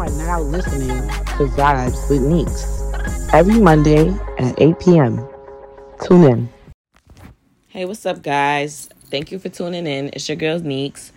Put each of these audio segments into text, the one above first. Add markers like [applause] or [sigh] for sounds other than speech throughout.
are now listening to Vibes with Neeks every Monday at 8 p.m. Tune in. Hey, what's up, guys? Thank you for tuning in. It's your girl Neeks.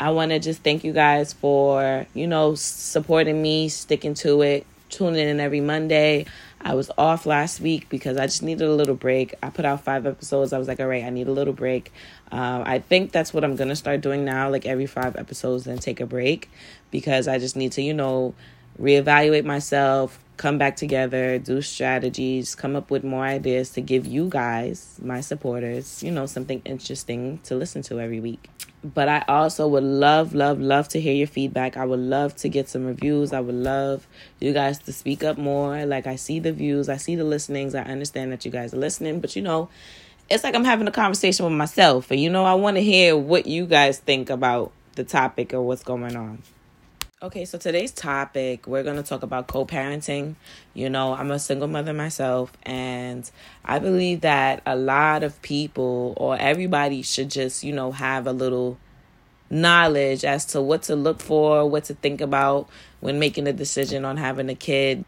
I want to just thank you guys for, you know, supporting me, sticking to it, tuning in every Monday. I was off last week because I just needed a little break. I put out five episodes. I was like, all right, I need a little break. Um, I think that's what I'm going to start doing now, like every five episodes, then take a break because I just need to, you know, reevaluate myself, come back together, do strategies, come up with more ideas to give you guys, my supporters, you know, something interesting to listen to every week. But I also would love, love, love to hear your feedback. I would love to get some reviews. I would love you guys to speak up more. Like, I see the views, I see the listenings. I understand that you guys are listening, but you know, it's like I'm having a conversation with myself. And you know, I want to hear what you guys think about the topic or what's going on. Okay, so today's topic, we're going to talk about co parenting. You know, I'm a single mother myself, and I believe that a lot of people or everybody should just, you know, have a little knowledge as to what to look for, what to think about when making a decision on having a kid.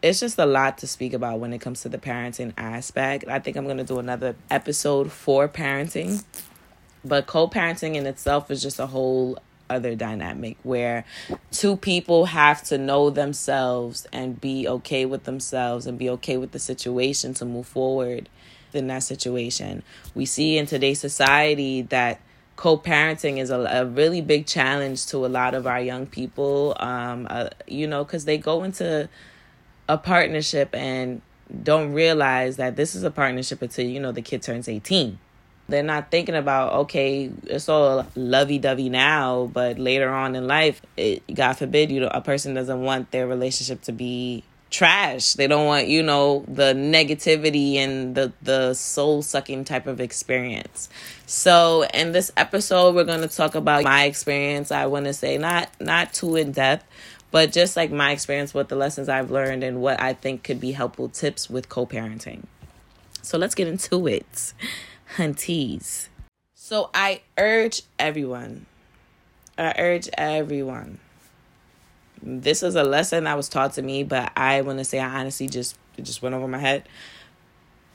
It's just a lot to speak about when it comes to the parenting aspect. I think I'm going to do another episode for parenting. But co parenting in itself is just a whole other dynamic where two people have to know themselves and be okay with themselves and be okay with the situation to move forward in that situation. We see in today's society that co-parenting is a, a really big challenge to a lot of our young people um uh, you know because they go into a partnership and don't realize that this is a partnership until you know the kid turns 18 they're not thinking about, okay, it's all lovey dovey now, but later on in life, it, God forbid, you know, a person doesn't want their relationship to be trash. They don't want, you know, the negativity and the the soul sucking type of experience. So, in this episode, we're going to talk about my experience. I want to say not not too in depth, but just like my experience with the lessons I've learned and what I think could be helpful tips with co-parenting. So, let's get into it hunties. So I urge everyone, I urge everyone. This is a lesson that was taught to me, but I want to say I honestly just it just went over my head.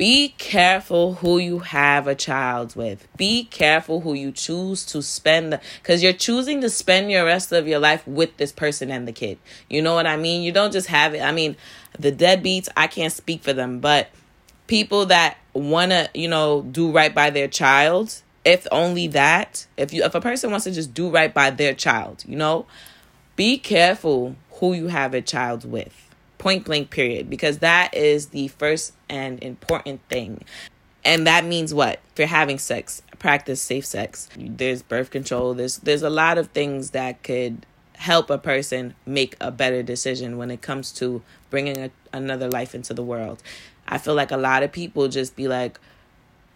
Be careful who you have a child with. Be careful who you choose to spend because you're choosing to spend your rest of your life with this person and the kid. You know what I mean? You don't just have it. I mean, the deadbeats, I can't speak for them, but people that want to, you know, do right by their child, if only that, if you if a person wants to just do right by their child, you know, be careful who you have a child with. Point blank period because that is the first and important thing. And that means what? If you're having sex, practice safe sex. There's birth control. There's there's a lot of things that could help a person make a better decision when it comes to bringing a, another life into the world. I feel like a lot of people just be like,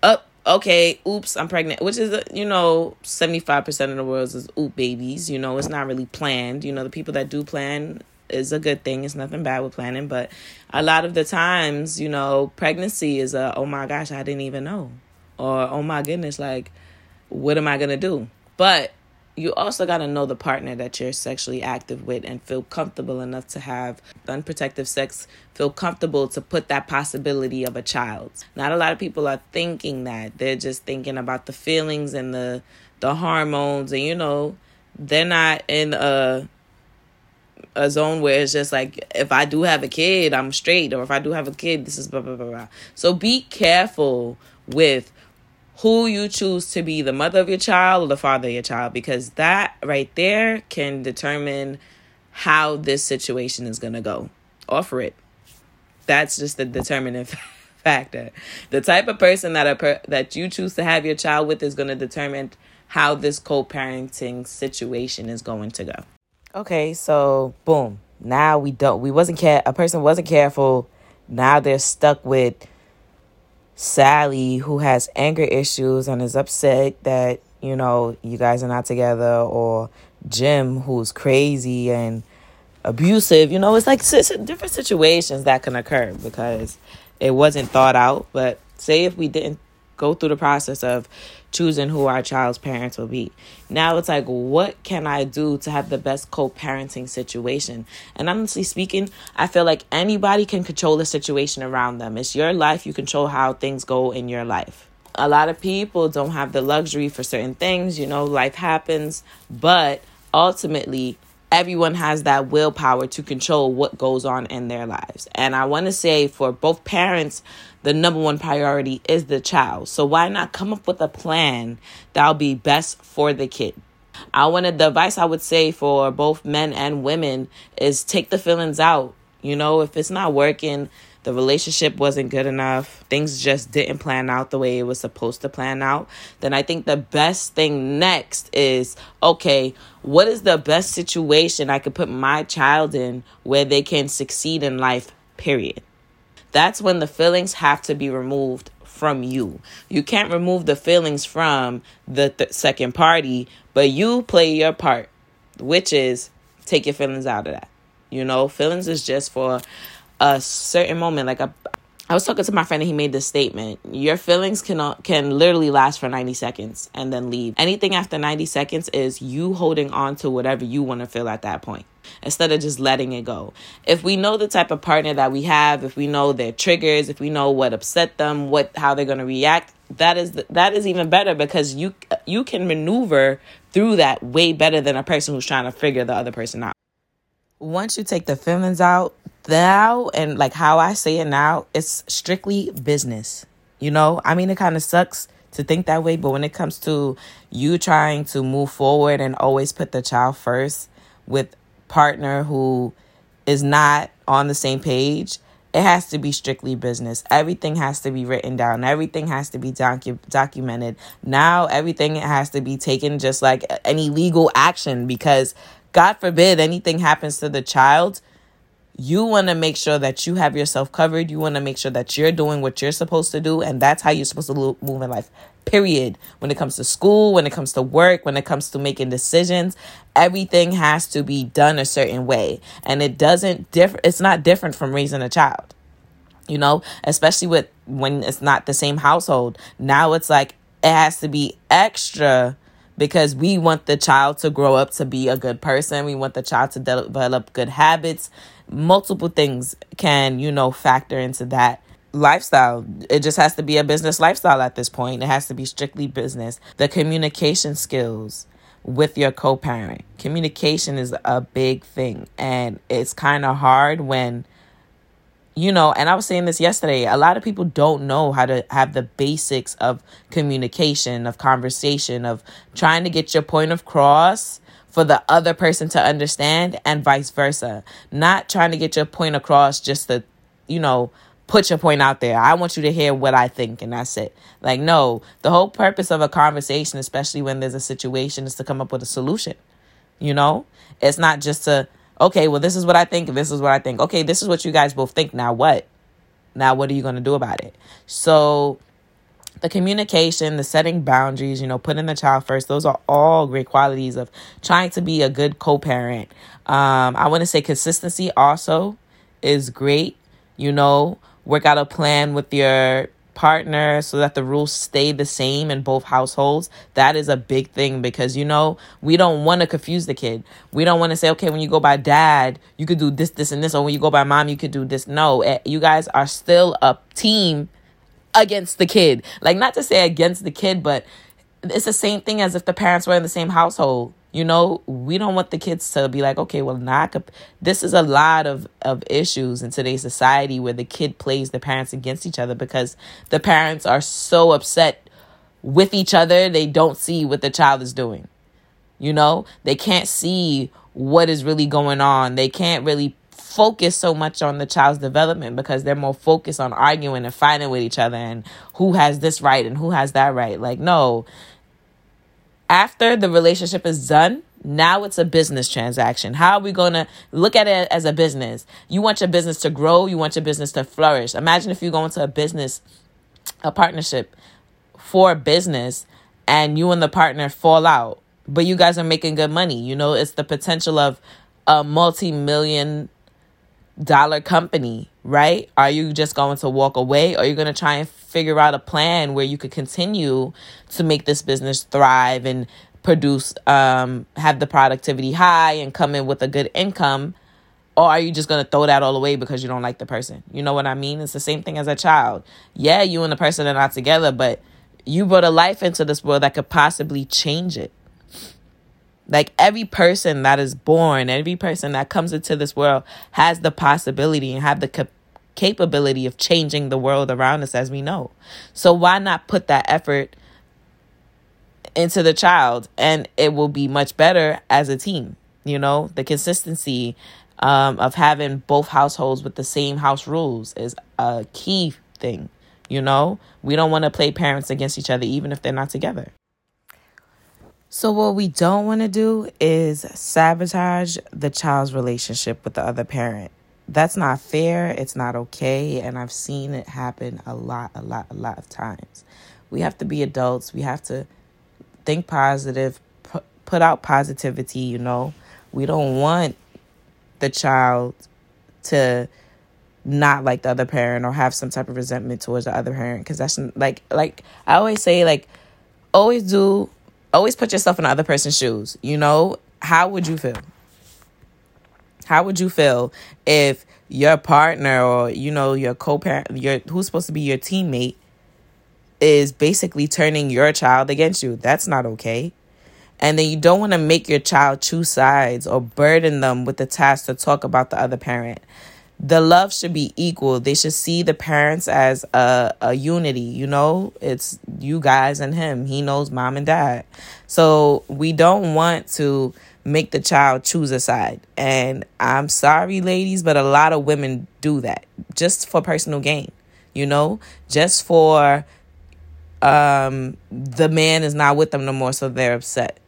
"Up, oh, okay, oops, I'm pregnant," which is you know, 75% of the world is oop babies, you know, it's not really planned. You know, the people that do plan is a good thing. It's nothing bad with planning, but a lot of the times, you know, pregnancy is a, "Oh my gosh, I didn't even know." Or, "Oh my goodness, like what am I to do?" But you also got to know the partner that you're sexually active with and feel comfortable enough to have unprotected sex, feel comfortable to put that possibility of a child. Not a lot of people are thinking that. They're just thinking about the feelings and the the hormones and you know, they're not in a a zone where it's just like if I do have a kid, I'm straight or if I do have a kid, this is blah blah blah blah. So be careful with who you choose to be the mother of your child or the father of your child because that right there can determine how this situation is going to go. Offer it. That's just the determining [laughs] factor. The type of person that a per- that you choose to have your child with is going to determine how this co-parenting situation is going to go. Okay, so boom. Now we don't we wasn't care a person wasn't careful. Now they're stuck with Sally, who has anger issues and is upset that, you know, you guys are not together, or Jim, who's crazy and abusive. You know, it's like different situations that can occur because it wasn't thought out. But say if we didn't go through the process of choosing who our child's parents will be. Now it's like, what can I do to have the best co parenting situation? And honestly speaking, I feel like anybody can control the situation around them. It's your life, you control how things go in your life. A lot of people don't have the luxury for certain things, you know, life happens, but ultimately, everyone has that willpower to control what goes on in their lives. And I want to say for both parents, the number one priority is the child. So why not come up with a plan that'll be best for the kid? I wanted the advice I would say for both men and women is take the feelings out. You know, if it's not working, the relationship wasn't good enough, things just didn't plan out the way it was supposed to plan out, then I think the best thing next is okay, what is the best situation I could put my child in where they can succeed in life, period. That's when the feelings have to be removed from you. You can't remove the feelings from the th- second party, but you play your part, which is take your feelings out of that. You know, feelings is just for a certain moment. Like a, I was talking to my friend and he made this statement. Your feelings can can literally last for 90 seconds and then leave. Anything after 90 seconds is you holding on to whatever you want to feel at that point instead of just letting it go. If we know the type of partner that we have, if we know their triggers, if we know what upset them, what how they're going to react, that is that is even better because you you can maneuver through that way better than a person who's trying to figure the other person out. Once you take the feelings out, now and like how I say it now, it's strictly business. You know, I mean, it kind of sucks to think that way, but when it comes to you trying to move forward and always put the child first with partner who is not on the same page, it has to be strictly business. Everything has to be written down. Everything has to be docu- documented. Now everything has to be taken just like any legal action because God forbid anything happens to the child, you want to make sure that you have yourself covered. You want to make sure that you're doing what you're supposed to do. And that's how you're supposed to move in life, period. When it comes to school, when it comes to work, when it comes to making decisions, everything has to be done a certain way. And it doesn't differ, it's not different from raising a child, you know, especially with when it's not the same household. Now it's like it has to be extra because we want the child to grow up to be a good person. We want the child to develop good habits multiple things can, you know, factor into that lifestyle. It just has to be a business lifestyle at this point. It has to be strictly business. The communication skills with your co parent. Communication is a big thing, and it's kind of hard when. You know, and I was saying this yesterday, a lot of people don't know how to have the basics of communication, of conversation, of trying to get your point across for the other person to understand and vice versa. Not trying to get your point across just to, you know, put your point out there. I want you to hear what I think and that's it. Like no, the whole purpose of a conversation, especially when there's a situation is to come up with a solution. You know? It's not just to okay, well this is what I think, this is what I think. Okay, this is what you guys both think. Now what? Now what are you going to do about it? So the communication, the setting boundaries, you know, putting the child first, those are all great qualities of trying to be a good co parent. Um, I want to say consistency also is great. You know, work out a plan with your partner so that the rules stay the same in both households. That is a big thing because, you know, we don't want to confuse the kid. We don't want to say, okay, when you go by dad, you could do this, this, and this, or when you go by mom, you could do this. No, eh, you guys are still a team against the kid. Like not to say against the kid, but it's the same thing as if the parents were in the same household. You know, we don't want the kids to be like, okay, well, now this is a lot of, of issues in today's society where the kid plays the parents against each other because the parents are so upset with each other, they don't see what the child is doing. You know, they can't see what is really going on. They can't really focus so much on the child's development because they're more focused on arguing and fighting with each other and who has this right and who has that right. Like, no. After the relationship is done, now it's a business transaction. How are we going to look at it as a business? You want your business to grow, you want your business to flourish. Imagine if you go into a business, a partnership for business, and you and the partner fall out, but you guys are making good money. You know, it's the potential of a multi million dollar company right? Are you just going to walk away or are you going to try and figure out a plan where you could continue to make this business thrive and produce um have the productivity high and come in with a good income or are you just going to throw that all away because you don't like the person? You know what I mean? It's the same thing as a child. Yeah, you and the person are not together, but you brought a life into this world that could possibly change it. Like every person that is born, every person that comes into this world has the possibility and have the capability of changing the world around us as we know. So why not put that effort into the child and it will be much better as a team, you know? The consistency um, of having both households with the same house rules is a key thing. You know, we don't want to play parents against each other, even if they're not together. So, what we don't want to do is sabotage the child's relationship with the other parent. That's not fair. It's not okay. And I've seen it happen a lot, a lot, a lot of times. We have to be adults. We have to think positive, put out positivity, you know. We don't want the child to not like the other parent or have some type of resentment towards the other parent because that's like like I always say like always do always put yourself in the other person's shoes you know how would you feel how would you feel if your partner or you know your co-parent your who's supposed to be your teammate is basically turning your child against you that's not okay and then you don't want to make your child choose sides or burden them with the task to talk about the other parent. The love should be equal. They should see the parents as a, a unity, you know? It's you guys and him. He knows mom and dad. So we don't want to make the child choose a side. And I'm sorry, ladies, but a lot of women do that just for personal gain, you know? Just for um the man is not with them no more so they're upset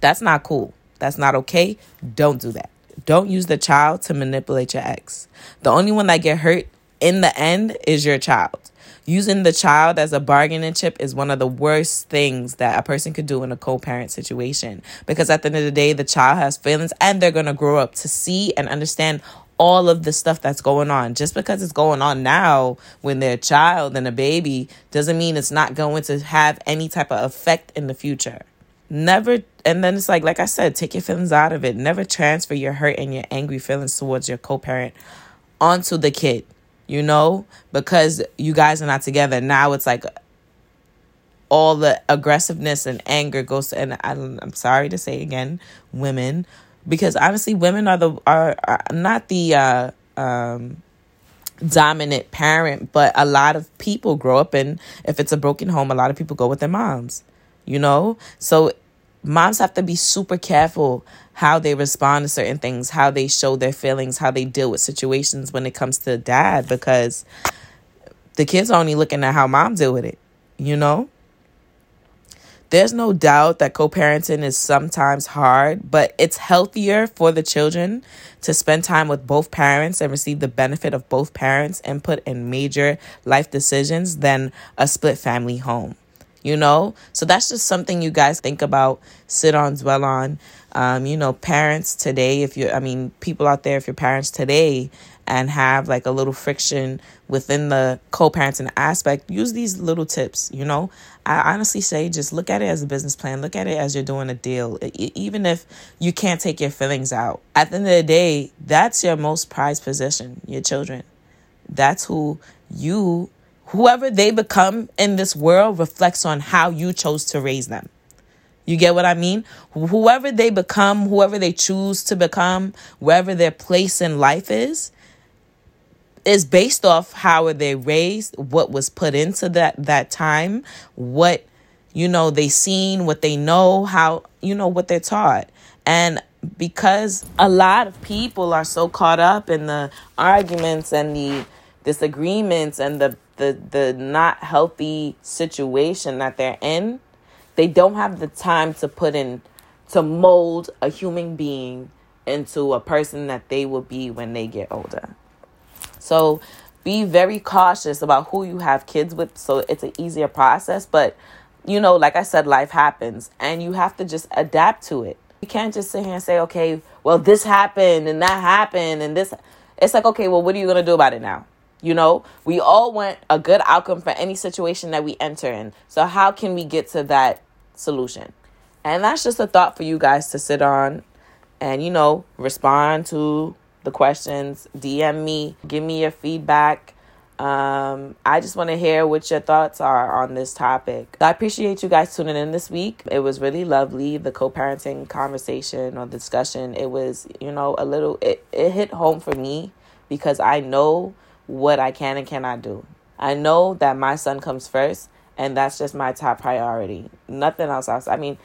that's not cool. That's not okay. Don't do that. Don't use the child to manipulate your ex. The only one that get hurt in the end is your child. Using the child as a bargaining chip is one of the worst things that a person could do in a co-parent situation because at the end of the day the child has feelings and they're going to grow up to see and understand all of the stuff that's going on. Just because it's going on now when they're a child and a baby doesn't mean it's not going to have any type of effect in the future. Never, and then it's like, like I said, take your feelings out of it. Never transfer your hurt and your angry feelings towards your co parent onto the kid, you know, because you guys are not together. Now it's like all the aggressiveness and anger goes to, and I'm, I'm sorry to say again, women, because honestly, women are the, are, are not the, uh, um, dominant parent, but a lot of people grow up in, if it's a broken home, a lot of people go with their moms you know? So moms have to be super careful how they respond to certain things, how they show their feelings, how they deal with situations when it comes to dad because the kids are only looking at how mom deal with it, you know? There's no doubt that co parenting is sometimes hard, but it's healthier for the children to spend time with both parents and receive the benefit of both parents' input in major life decisions than a split family home you know? So that's just something you guys think about, sit on, dwell on. Um, you know, parents today, if you're, I mean, people out there, if you're parents today and have like a little friction within the co parenting aspect, use these little tips, you know? I honestly say just look at it as a business plan, look at it as you're doing a deal. Even if you can't take your feelings out, at the end of the day, that's your most prized possession, your children. That's who you whoever they become in this world reflects on how you chose to raise them. You get what I mean? Whoever they become, whoever they choose to become, wherever their place in life is, is based off how are they raised, what was put into that that time, what you know they seen, what they know, how you know what they're taught. And because a lot of people are so caught up in the arguments and the disagreements and the the the not healthy situation that they're in, they don't have the time to put in to mold a human being into a person that they will be when they get older. So be very cautious about who you have kids with so it's an easier process, but you know, like I said life happens and you have to just adapt to it. You can't just sit here and say, "Okay, well this happened and that happened and this it's like, okay, well, what are you going to do about it now? You know, we all want a good outcome for any situation that we enter in. So, how can we get to that solution? And that's just a thought for you guys to sit on and, you know, respond to the questions, DM me, give me your feedback. Um, I just want to hear what your thoughts are on this topic. I appreciate you guys tuning in this week. It was really lovely. The co parenting conversation or discussion, it was, you know, a little, it, it hit home for me because I know what I can and cannot do. I know that my son comes first, and that's just my top priority. Nothing else. else. I mean,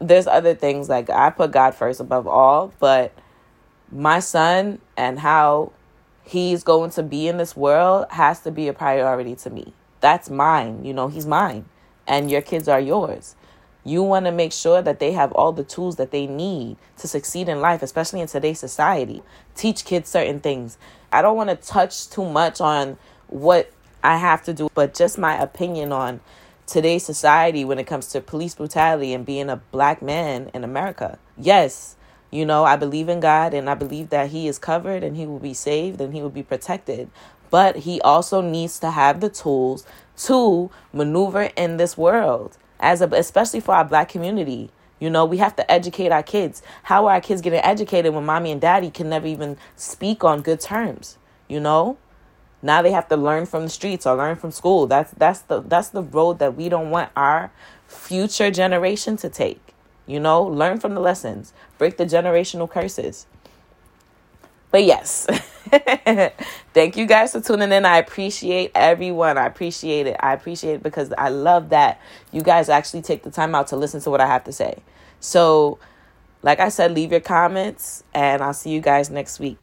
there's other things like I put God first above all, but my son and how he's going to be in this world has to be a priority to me. That's mine. You know, he's mine. And your kids are yours. You want to make sure that they have all the tools that they need to succeed in life, especially in today's society. Teach kids certain things. I don't want to touch too much on what I have to do, but just my opinion on today's society when it comes to police brutality and being a black man in America. Yes, you know, I believe in God and I believe that He is covered and He will be saved and He will be protected. But He also needs to have the tools to maneuver in this world, as a, especially for our black community. You know, we have to educate our kids. How are our kids getting educated when mommy and daddy can never even speak on good terms? You know? Now they have to learn from the streets or learn from school. That's that's the that's the road that we don't want our future generation to take. You know, learn from the lessons, break the generational curses. But yes, [laughs] thank you guys for tuning in. I appreciate everyone. I appreciate it. I appreciate it because I love that you guys actually take the time out to listen to what I have to say. So, like I said, leave your comments and I'll see you guys next week.